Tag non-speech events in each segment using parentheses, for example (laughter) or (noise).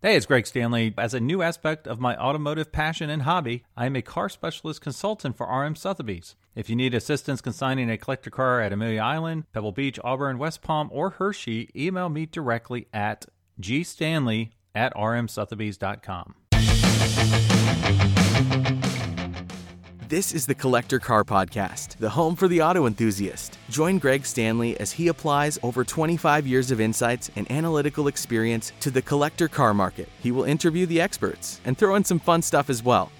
Hey, it's Greg Stanley. As a new aspect of my automotive passion and hobby, I am a car specialist consultant for RM Sotheby's. If you need assistance consigning a collector car at Amelia Island, Pebble Beach, Auburn, West Palm, or Hershey, email me directly at gstanley at rmsotheby's.com. This is the Collector Car Podcast, the home for the auto enthusiast. Join Greg Stanley as he applies over 25 years of insights and analytical experience to the collector car market. He will interview the experts and throw in some fun stuff as well.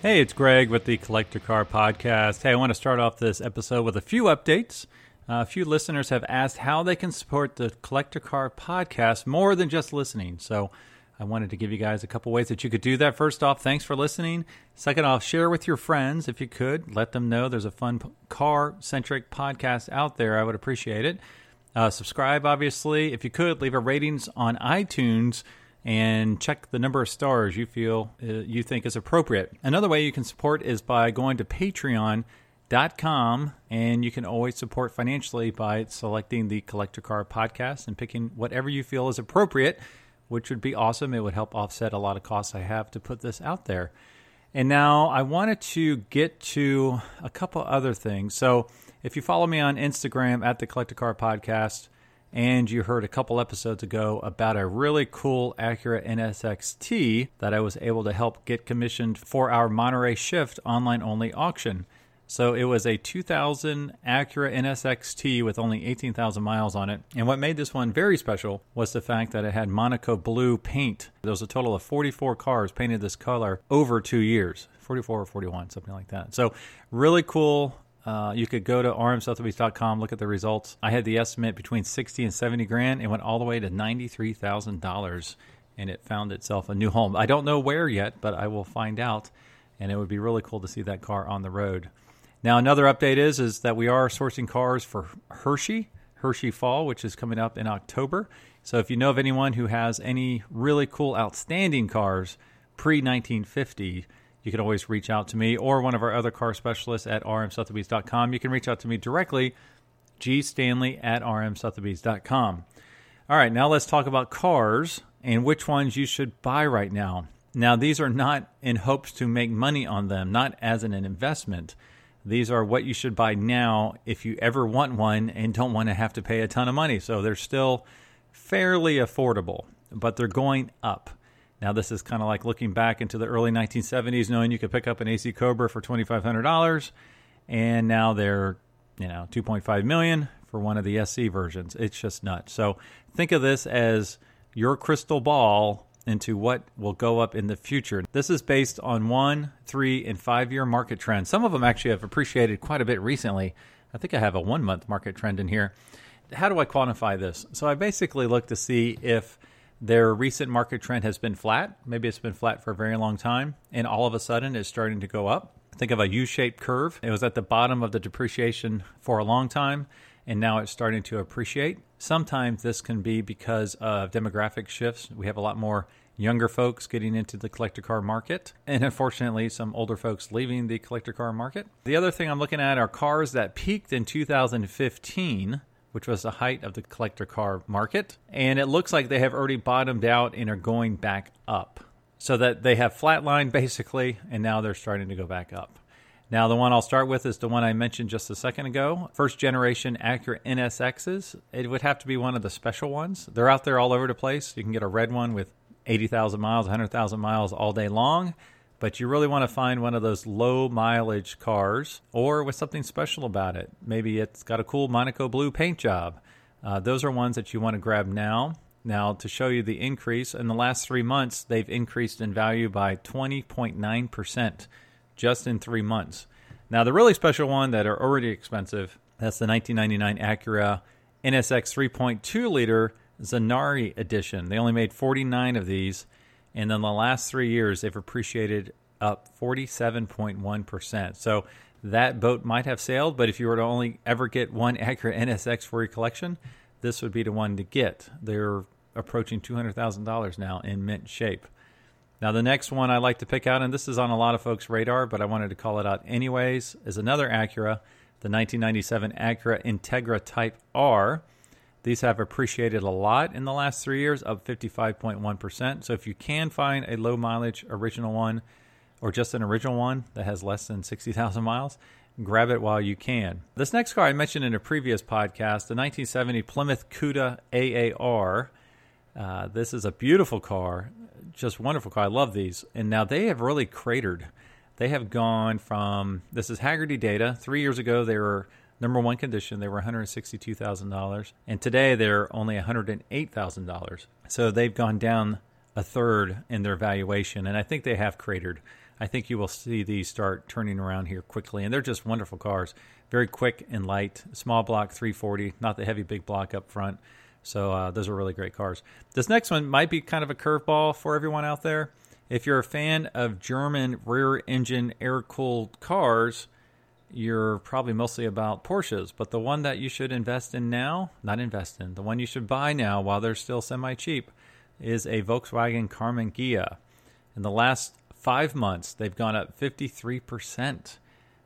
Hey, it's Greg with the Collector Car Podcast. Hey, I want to start off this episode with a few updates. Uh, a few listeners have asked how they can support the Collector Car Podcast more than just listening. So, I wanted to give you guys a couple ways that you could do that. First off, thanks for listening. Second off, share with your friends if you could. Let them know there's a fun car centric podcast out there. I would appreciate it. Uh, subscribe, obviously. If you could, leave a ratings on iTunes and check the number of stars you feel uh, you think is appropriate. Another way you can support is by going to patreon.com and you can always support financially by selecting the Collector Car podcast and picking whatever you feel is appropriate which would be awesome. It would help offset a lot of costs I have to put this out there. And now I wanted to get to a couple other things. So if you follow me on Instagram at the Collector Car Podcast, and you heard a couple episodes ago about a really cool Acura NSXT that I was able to help get commissioned for our Monterey Shift online only auction. So it was a 2000 Acura NSXT with only 18,000 miles on it. And what made this one very special was the fact that it had Monaco blue paint. There was a total of 44 cars painted this color over two years 44 or 41, something like that. So really cool. Uh, you could go to rmsotheby's.com, look at the results. I had the estimate between 60 and 70 grand. It went all the way to $93,000 and it found itself a new home. I don't know where yet, but I will find out. And it would be really cool to see that car on the road. Now, another update is is that we are sourcing cars for Hershey, Hershey Fall, which is coming up in October. So if you know of anyone who has any really cool, outstanding cars pre 1950, you can always reach out to me or one of our other car specialists at rmsotheby's.com. You can reach out to me directly, gstanley at rmsotheby's.com. All right, now let's talk about cars and which ones you should buy right now. Now, these are not in hopes to make money on them, not as an investment. These are what you should buy now if you ever want one and don't want to have to pay a ton of money. So they're still fairly affordable, but they're going up. Now, this is kind of like looking back into the early 1970s, knowing you could pick up an AC Cobra for $2,500, and now they're, you know, 2.5 million for one of the SC versions. It's just nuts. So think of this as your crystal ball into what will go up in the future. This is based on one, three, and five year market trends. Some of them actually have appreciated quite a bit recently. I think I have a one month market trend in here. How do I quantify this? So I basically look to see if their recent market trend has been flat. Maybe it's been flat for a very long time, and all of a sudden it's starting to go up. Think of a U shaped curve. It was at the bottom of the depreciation for a long time and now it's starting to appreciate. Sometimes this can be because of demographic shifts. We have a lot more younger folks getting into the collector car market, and unfortunately, some older folks leaving the collector car market. The other thing I'm looking at are cars that peaked in 2015 which was the height of the collector car market. And it looks like they have already bottomed out and are going back up. So that they have flatlined basically, and now they're starting to go back up. Now, the one I'll start with is the one I mentioned just a second ago. First generation Acura NSXs. It would have to be one of the special ones. They're out there all over the place. You can get a red one with 80,000 miles, 100,000 miles all day long. But you really want to find one of those low mileage cars or with something special about it. Maybe it's got a cool Monaco blue paint job. Uh, those are ones that you want to grab now. Now, to show you the increase, in the last three months, they've increased in value by 20.9% just in three months. Now, the really special one that are already expensive, that's the 1999 Acura NSX 3.2 liter Zanardi edition. They only made 49 of these, and in the last three years, they've appreciated up 47.1%. So that boat might have sailed, but if you were to only ever get one Acura NSX for your collection, this would be the one to get. They're approaching $200,000 now in mint shape. Now, the next one I like to pick out, and this is on a lot of folks' radar, but I wanted to call it out anyways, is another Acura, the 1997 Acura Integra Type R. These have appreciated a lot in the last three years, up 55.1%. So if you can find a low mileage original one or just an original one that has less than 60,000 miles, grab it while you can. This next car I mentioned in a previous podcast, the 1970 Plymouth Cuda AAR. Uh, this is a beautiful car, just wonderful car. I love these. And now they have really cratered. They have gone from, this is Hagerty data. Three years ago, they were number one condition. They were $162,000. And today, they're only $108,000. So they've gone down a third in their valuation. And I think they have cratered. I think you will see these start turning around here quickly. And they're just wonderful cars. Very quick and light. Small block 340, not the heavy big block up front. So uh, those are really great cars. This next one might be kind of a curveball for everyone out there. If you're a fan of German rear engine air cooled cars, you're probably mostly about Porsches. But the one that you should invest in now, not invest in, the one you should buy now while they're still semi cheap, is a Volkswagen Karmann Ghia. In the last five months, they've gone up 53%.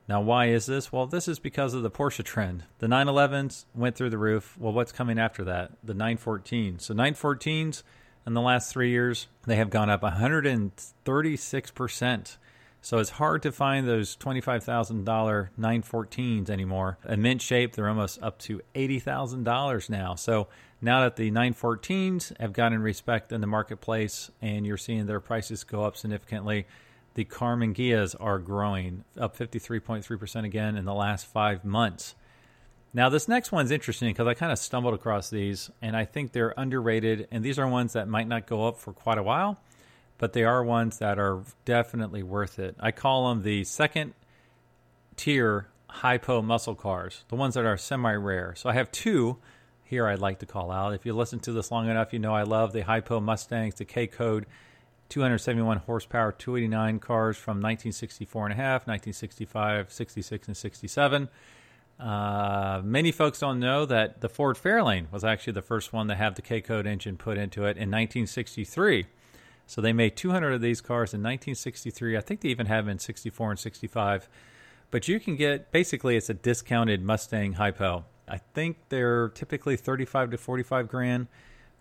Now, why is this? Well, this is because of the Porsche trend. The 911s went through the roof. Well, what's coming after that? The 914s. So, 914s in the last three years, they have gone up 136%. So, it's hard to find those $25,000 914s anymore. In mint shape, they're almost up to $80,000 now. So, now that the 914s have gotten respect in the marketplace and you're seeing their prices go up significantly, the Karmann Ghias are growing, up 53.3% again in the last five months. Now, this next one's interesting because I kind of stumbled across these and I think they're underrated. And these are ones that might not go up for quite a while, but they are ones that are definitely worth it. I call them the second tier hypo muscle cars, the ones that are semi rare. So I have two here I'd like to call out. If you listen to this long enough, you know I love the hypo Mustangs, the K Code 271 horsepower 289 cars from 1964 and a half, 1965, 66, and 67. Uh, many folks don't know that the Ford Fairlane was actually the first one to have the K Code engine put into it in 1963. So they made 200 of these cars in 1963. I think they even have them in 64 and 65. But you can get basically it's a discounted Mustang hypo. I think they're typically 35 to 45 grand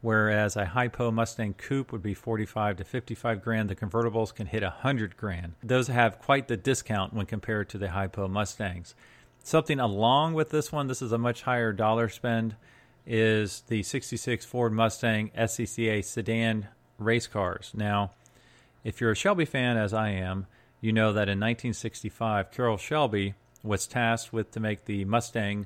whereas a hypo Mustang coupe would be 45 to 55 grand. The convertibles can hit 100 grand. Those have quite the discount when compared to the hypo Mustangs. Something along with this one, this is a much higher dollar spend, is the 66 Ford Mustang SCCA sedan race cars. Now, if you're a Shelby fan, as I am, you know that in 1965, Carroll Shelby was tasked with to make the Mustang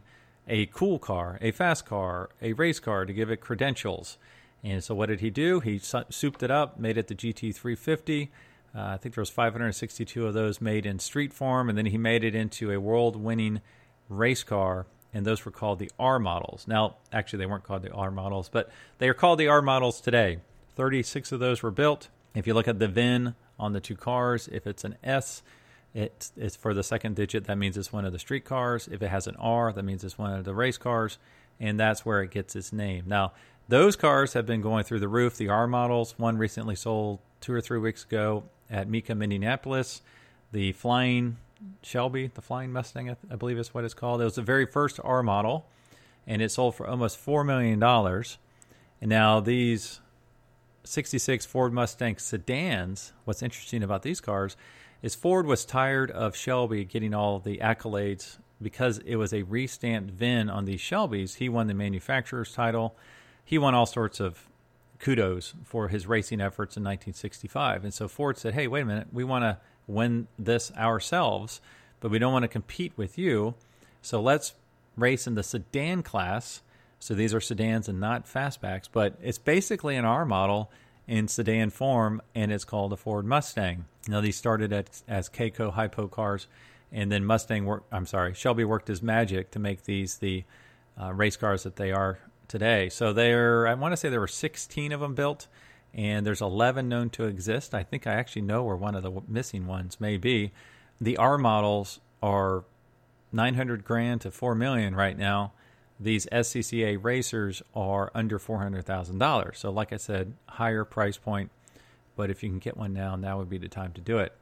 a cool car, a fast car, a race car to give it credentials. And so what did he do? He souped it up, made it the GT350. Uh, I think there was 562 of those made in street form, and then he made it into a world-winning race car, and those were called the R models. Now, actually, they weren't called the R models, but they are called the R models today. 36 of those were built. If you look at the VIN on the two cars, if it's an S, it's, it's for the second digit. That means it's one of the street cars. If it has an R, that means it's one of the race cars, and that's where it gets its name. Now, those cars have been going through the roof. The R models, one recently sold two or three weeks ago at Mecum, Indianapolis. The Flying Shelby, the Flying Mustang, I believe is what it's called. It was the very first R model, and it sold for almost $4 million. And now these 66 Ford Mustang sedans, what's interesting about these cars is Ford was tired of Shelby getting all the accolades because it was a restamped VIN on these Shelbys. He won the manufacturer's title. He won all sorts of kudos for his racing efforts in 1965. And so Ford said, hey, wait a minute, we want to win this ourselves, but we don't want to compete with you. So let's race in the sedan class. So these are sedans and not fastbacks, but it's basically an R model in sedan form, and it's called a Ford Mustang. Now these started at, as K Code Hypo cars, and then Mustang worked. I'm sorry, Shelby worked his magic to make these the uh, race cars that they are today. So there, I want to say there were 16 of them built, and there's 11 known to exist. I think I actually know where one of the missing ones may be. The R models are 900 grand to 4 million right now these SCCA racers are under $400,000. So, like I said, higher price point. But if you can get one now, now would be the time to do it.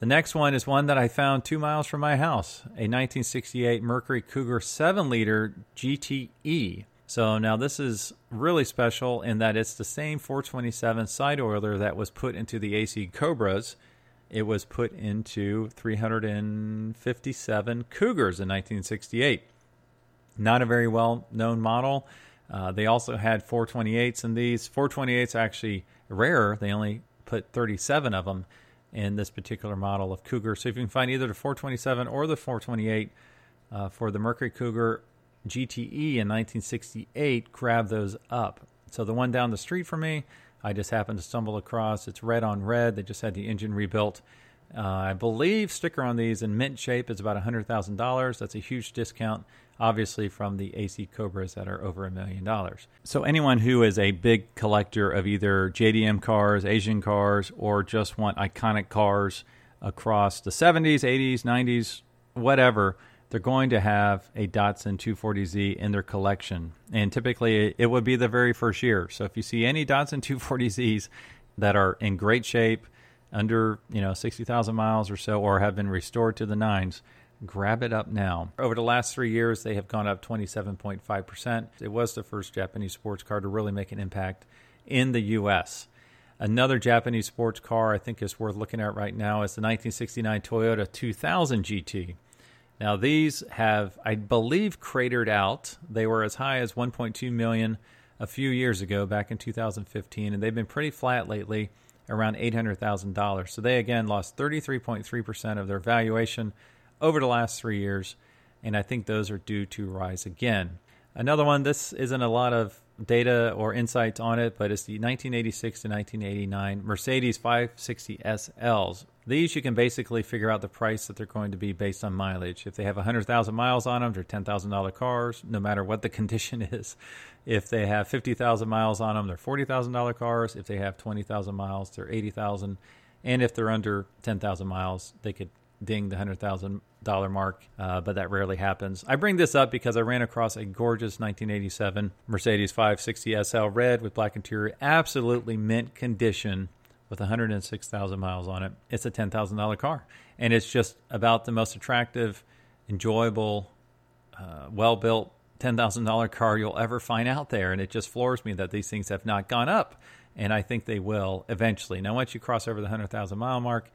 The next one is one that I found two miles from my house a 1968 Mercury Cougar 7 liter GTE. So now this is really special in that it's the same 427 side oiler that was put into the AC Cobras. It was put into 357 Cougars in 1968. Not a very well known model. Uh, they also had 428s in these. 428s are actually rarer. They only put 37 of them in this particular model of Cougar. So if you can find either the 427 or the 428 uh, for the Mercury Cougar GTE in 1968 grab those up. So the one down the street from me, I just happened to stumble across. It's red on red. They just had the engine rebuilt. Uh, I believe sticker on these in mint shape is about $100,000. That's a huge discount, obviously, from the AC Cobras that are over a million dollars. So, anyone who is a big collector of either JDM cars, Asian cars, or just want iconic cars across the 70s, 80s, 90s, whatever, they're going to have a Datsun 240Z in their collection. And typically it would be the very first year. So if you see any Datsun 240Zs that are in great shape, under you know 60,000 miles or so, or have been restored to the nines, grab it up now. Over the last three years, they have gone up 27.5%. It was the first Japanese sports car to really make an impact in the U.S. Another Japanese sports car I think is worth looking at right now is the 1969 Toyota 2000 GT. Now these have, I believe, cratered out. They were as high as 1.2 million a few years ago, back in 2015, and they've been pretty flat lately, around $800,000. So they again lost 33.3% of their valuation over the last three years, and I think those are due to rise again. Another one, this isn't a lot of data or insights on it, but it's the 1986 to 1989 Mercedes 560 SLs. These you can basically figure out the price that they're going to be based on mileage. If they have 100,000 miles on them, they're $10,000 cars, no matter what the (laughs) condition is. If they have 50,000 miles on them, they're $40,000 cars. If they have 20,000 miles, they're 80,000. And if they're under 10,000 miles, they could ding the $100,000 mark, uh, but that rarely happens. I bring this up because I ran across a gorgeous 1987 Mercedes 560 SL red with black interior, absolutely mint condition with 106,000 miles on it. It's a $10,000 car. And it's just about the most attractive, enjoyable, uh, well built $10,000 car you'll ever find out there. And it just floors me that these things have not gone up. And I think they will eventually. Now, once you cross over the 100,000 mile mark,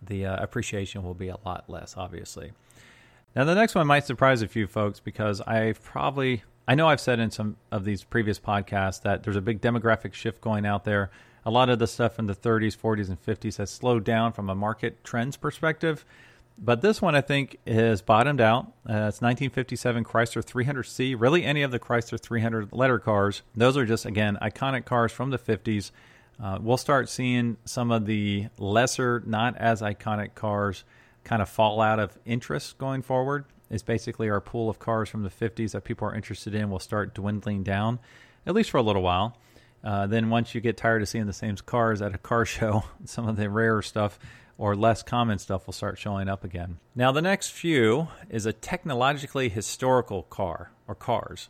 the uh, appreciation will be a lot less, obviously. Now, the next one might surprise a few folks because I've probably, I know I've said in some of these previous podcasts that there's a big demographic shift going out there a lot of the stuff in the 30s, 40s, and 50s has slowed down from a market trends perspective. But this one, I think, has bottomed out. Uh, it's 1957 Chrysler 300C. Really, any of the Chrysler 300 letter cars. Those are just, again, iconic cars from the 50s. Uh, we'll start seeing some of the lesser, not as iconic cars kind of fall out of interest going forward. It's basically our pool of cars from the 50s that people are interested in will start dwindling down, at least for a little while. Uh, then once you get tired of seeing the same cars at a car (laughs) show, some of the rarer stuff or less common stuff will start showing up again. Now, the next few is a technologically historical car or cars.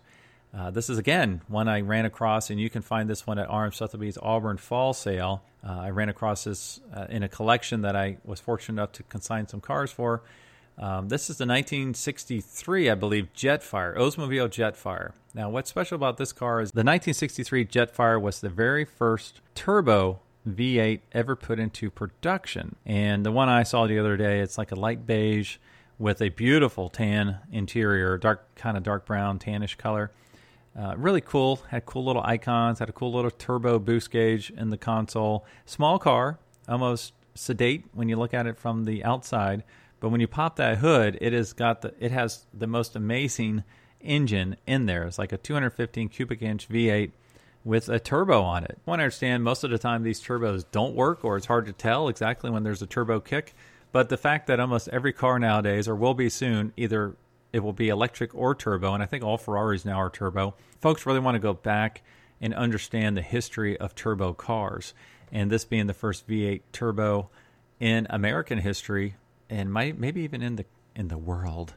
Uh, this is again one I ran across, and you can find this one at RM Sotheby's Auburn Fall Sale. Uh, I ran across this uh, in a collection that I was fortunate enough to consign some cars for. Um, this is the 1963, I believe, Jetfire, Oldsmobile Jetfire. Now, what's special about this car is the 1963 Jetfire was the very first turbo V8 ever put into production. And the one I saw the other day, it's like a light beige with a beautiful tan interior, dark kind of dark brown, tannish color. Uh, really cool. Had cool little icons. Had a cool little turbo boost gauge in the console. Small car, almost sedate when you look at it from the outside. But when you pop that hood, it has got the it has the most amazing engine in there. It's like a 215 cubic inch V8 with a turbo on it. I want to understand most of the time these turbos don't work or it's hard to tell exactly when there's a turbo kick. But the fact that almost every car nowadays, or will be soon, either it will be electric or turbo, and I think all Ferraris now are turbo. Folks really want to go back and understand the history of turbo cars. And this being the first V8 turbo in American history and might, maybe even in the in the world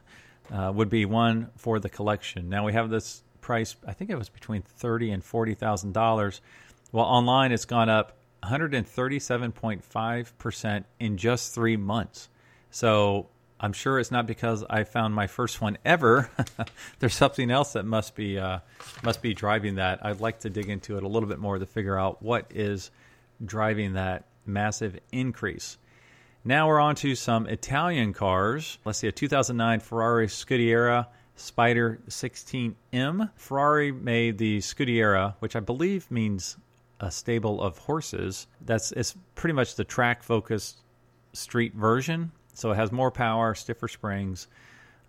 uh, would be one for the collection. Now we have this price. I think it was between thirty and forty thousand dollars. Well, online it's gone up 137.5 percent in just three months. So I'm sure it's not because I found my first one ever. (laughs) There's something else that must be uh, must be driving that. I'd like to dig into it a little bit more to figure out what is driving that massive increase. Now we're on to some Italian cars. Let's see, a 2009 Ferrari Scuderia Spider 16M. Ferrari made the Scuderia, which I believe means a stable of horses. That's it's pretty much the track focused street version so it has more power, stiffer springs,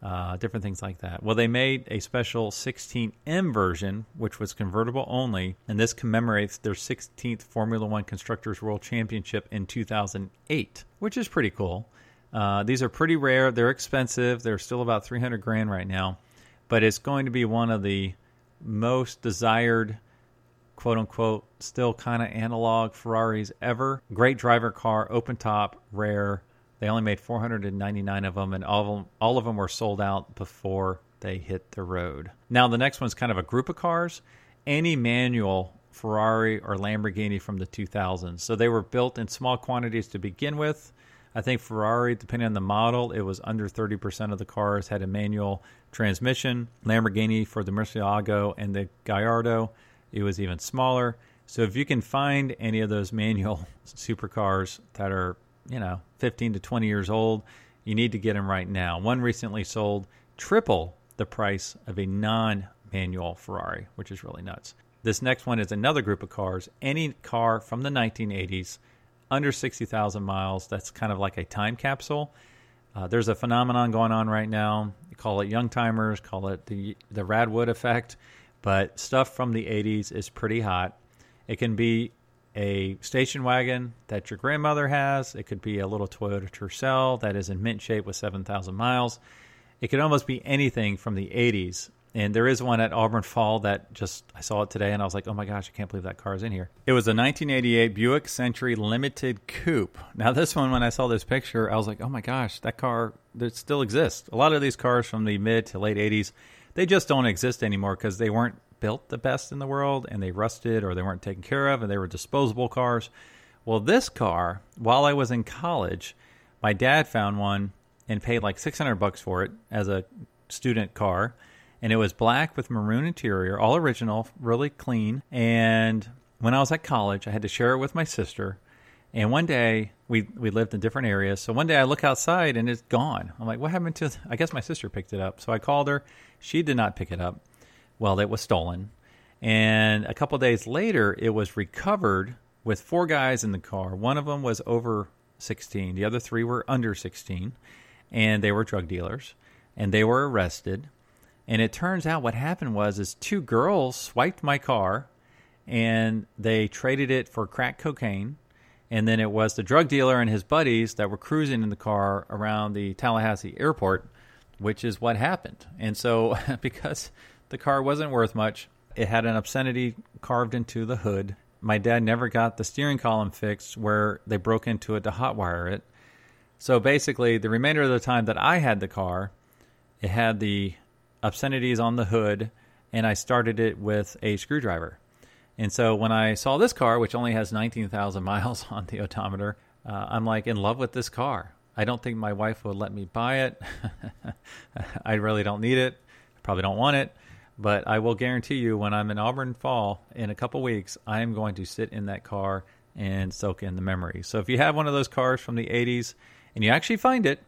uh, different things like that. Well, they made a special 16M version, which was convertible only, and this commemorates their 16th Formula One Constructors World Championship in 2008, which is pretty cool. Uh, these are pretty rare. They're expensive. They're still about 300 grand right now, but it's going to be one of the most desired, quote unquote, still kind of analog Ferraris ever. Great driver car, open top, rare they only made 499 of them, and all of them, all of them were sold out before they hit the road. Now, the next one's kind of a group of cars. Any manual Ferrari or Lamborghini from the 2000s. So they were built in small quantities to begin with. I think Ferrari, depending on the model, it was under 30% of the cars had a manual transmission. Lamborghini for the Murcielago and the Gallardo, it was even smaller. So if you can find any of those (laughs) manual supercars that are you know, 15 to 20 years old, you need to get them right now. One recently sold triple the price of a non manual Ferrari, which is really nuts. This next one is another group of cars. Any car from the 1980s under 60,000 miles, that's kind of like a time capsule. Uh, there's a phenomenon going on right now. You call it young timers, call it the, the Radwood effect, but stuff from the 80s is pretty hot. It can be a station wagon that your grandmother has. It could be a little Toyota Tercel that is in mint shape with 7,000 miles. It could almost be anything from the 80s. And there is one at Auburn Fall that just, I saw it today and I was like, oh my gosh, I can't believe that car is in here. It was a 1988 Buick Century Limited Coupe. Now, this one, when I saw this picture, I was like, oh my gosh, that car that still exists. A lot of these cars from the mid to late 80s, they just don't exist anymore because they weren't built the best in the world and they rusted or they weren't taken care of and they were disposable cars. Well, this car, while I was in college, my dad found one and paid like 600 bucks for it as a student car. And it was black with maroon interior, all original, really clean. And when I was at college, I had to share it with my sister. And one day we we lived in different areas. So one day I look outside and it's gone. I'm like, what happened to? I guess my sister picked it up. So I called her. She did not pick it up well, it was stolen. And a couple days later, it was recovered with four guys in the car. One of them was over 16, the other three were under 16, and they were drug dealers, and they were arrested. And it turns out what happened was is two girls swiped my car and they traded it for crack cocaine. And then it was the drug dealer and his buddies that were cruising in the car around the Tallahassee airport, which is what happened. And so, (laughs) because the car wasn't worth much. It had an obscenity carved into the hood. My dad never got the steering column fixed where they broke into it to hotwire it. So basically, the remainder of the time that I had the car, it had the obscenities on the hood, and I started it with a screwdriver. And so when I saw this car, which only has 19,000 (laughs) miles on the odometer, uh, I'm like in love with this car. I don't think my wife would let me buy it. (laughs) I really don't need it. Probably don't want it. But I will guarantee you, when I'm in Auburn Fall in a couple weeks, I am going to sit in that car and soak in the memories. So if you have one of those cars from the 80s and you actually find it,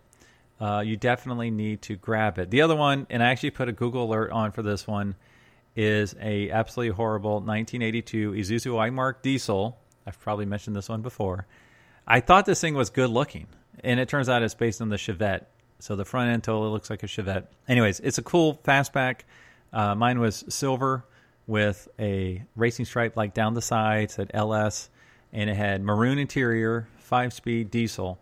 uh, you definitely need to grab it. The other one, and I actually put a Google alert on for this one, is a absolutely horrible 1982 Isuzu iMark diesel. I've probably mentioned this one before. I thought this thing was good looking, and it turns out it's based on the Chevette. So the front end totally looks like a Chevette. Anyways, it's a cool fastback. Uh, mine was silver with a racing stripe like down the sides said LS, and it had maroon interior, five speed diesel.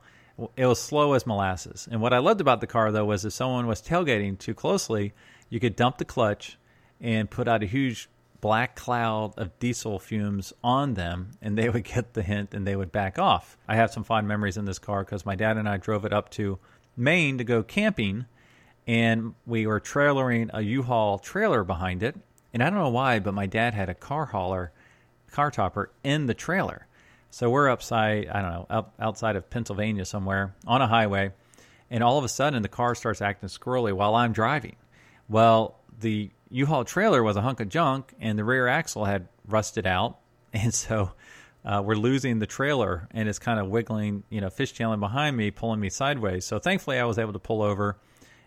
It was slow as molasses. And what I loved about the car, though, was if someone was tailgating too closely, you could dump the clutch and put out a huge black cloud of diesel fumes on them, and they (laughs) would get the hint and they would back off. I have some fond memories in this car because my dad and I drove it up to Maine to go camping and we were trailering a U-Haul trailer behind it. And I don't know why, but my dad had a car hauler, car topper in the trailer. So we're upside, I don't know, up outside of Pennsylvania somewhere on a highway, and all of a sudden the car starts acting squirrely while I'm driving. Well, the U-Haul trailer was a hunk of junk, and the rear axle had rusted out, (laughs) and so uh, we're losing the trailer, and it's kind of wiggling, you know, fishtailing behind me, pulling me sideways. So thankfully, I was able to pull over,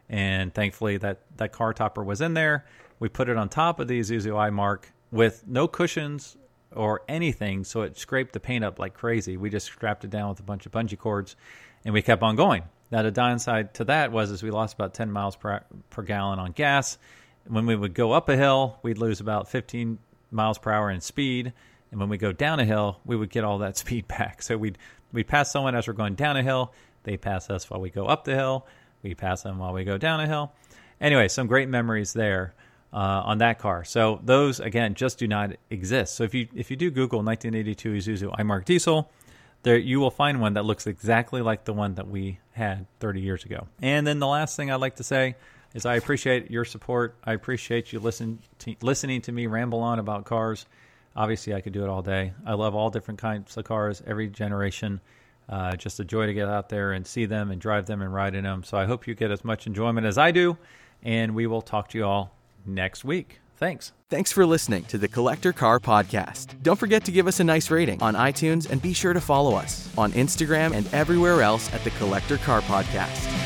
and thankfully that that car topper was in there. We put it on top of the Isuzu iMark with no cushions or anything, so it scraped the paint up like crazy. We just strapped it down with a bunch of bungee cords, and we kept on going. Now the downside to that was is we lost about 10 miles per per gallon on gas. When we would go up a hill, we'd lose about 15 miles per hour in speed, and when we go down a hill, we would get all that (laughs) speed back. So we'd we'd pass someone as we're going down a hill. They pass us while we go up the hill. We pass them while we go down a hill. Anyway, some great memories there uh, on that car. So those again just do not exist. So if you if you do Google 1982 Isuzu iMark diesel, there you will find one that looks exactly like the one that we had 30 years ago. And then the last thing I'd like to say is I appreciate your support. I appreciate you listen to, listening to me ramble on about cars. Obviously, I could do it all day. I love all different kinds of cars, every generation. Uh, just a joy to get out there and see them and drive them and ride in them. So I hope you get as much enjoyment as I do. And we will talk to you all next week. Thanks. Thanks for listening to the Collector Car Podcast. Don't forget to give us a nice rating on iTunes and be sure to follow us on Instagram and everywhere else at the Collector Car Podcast.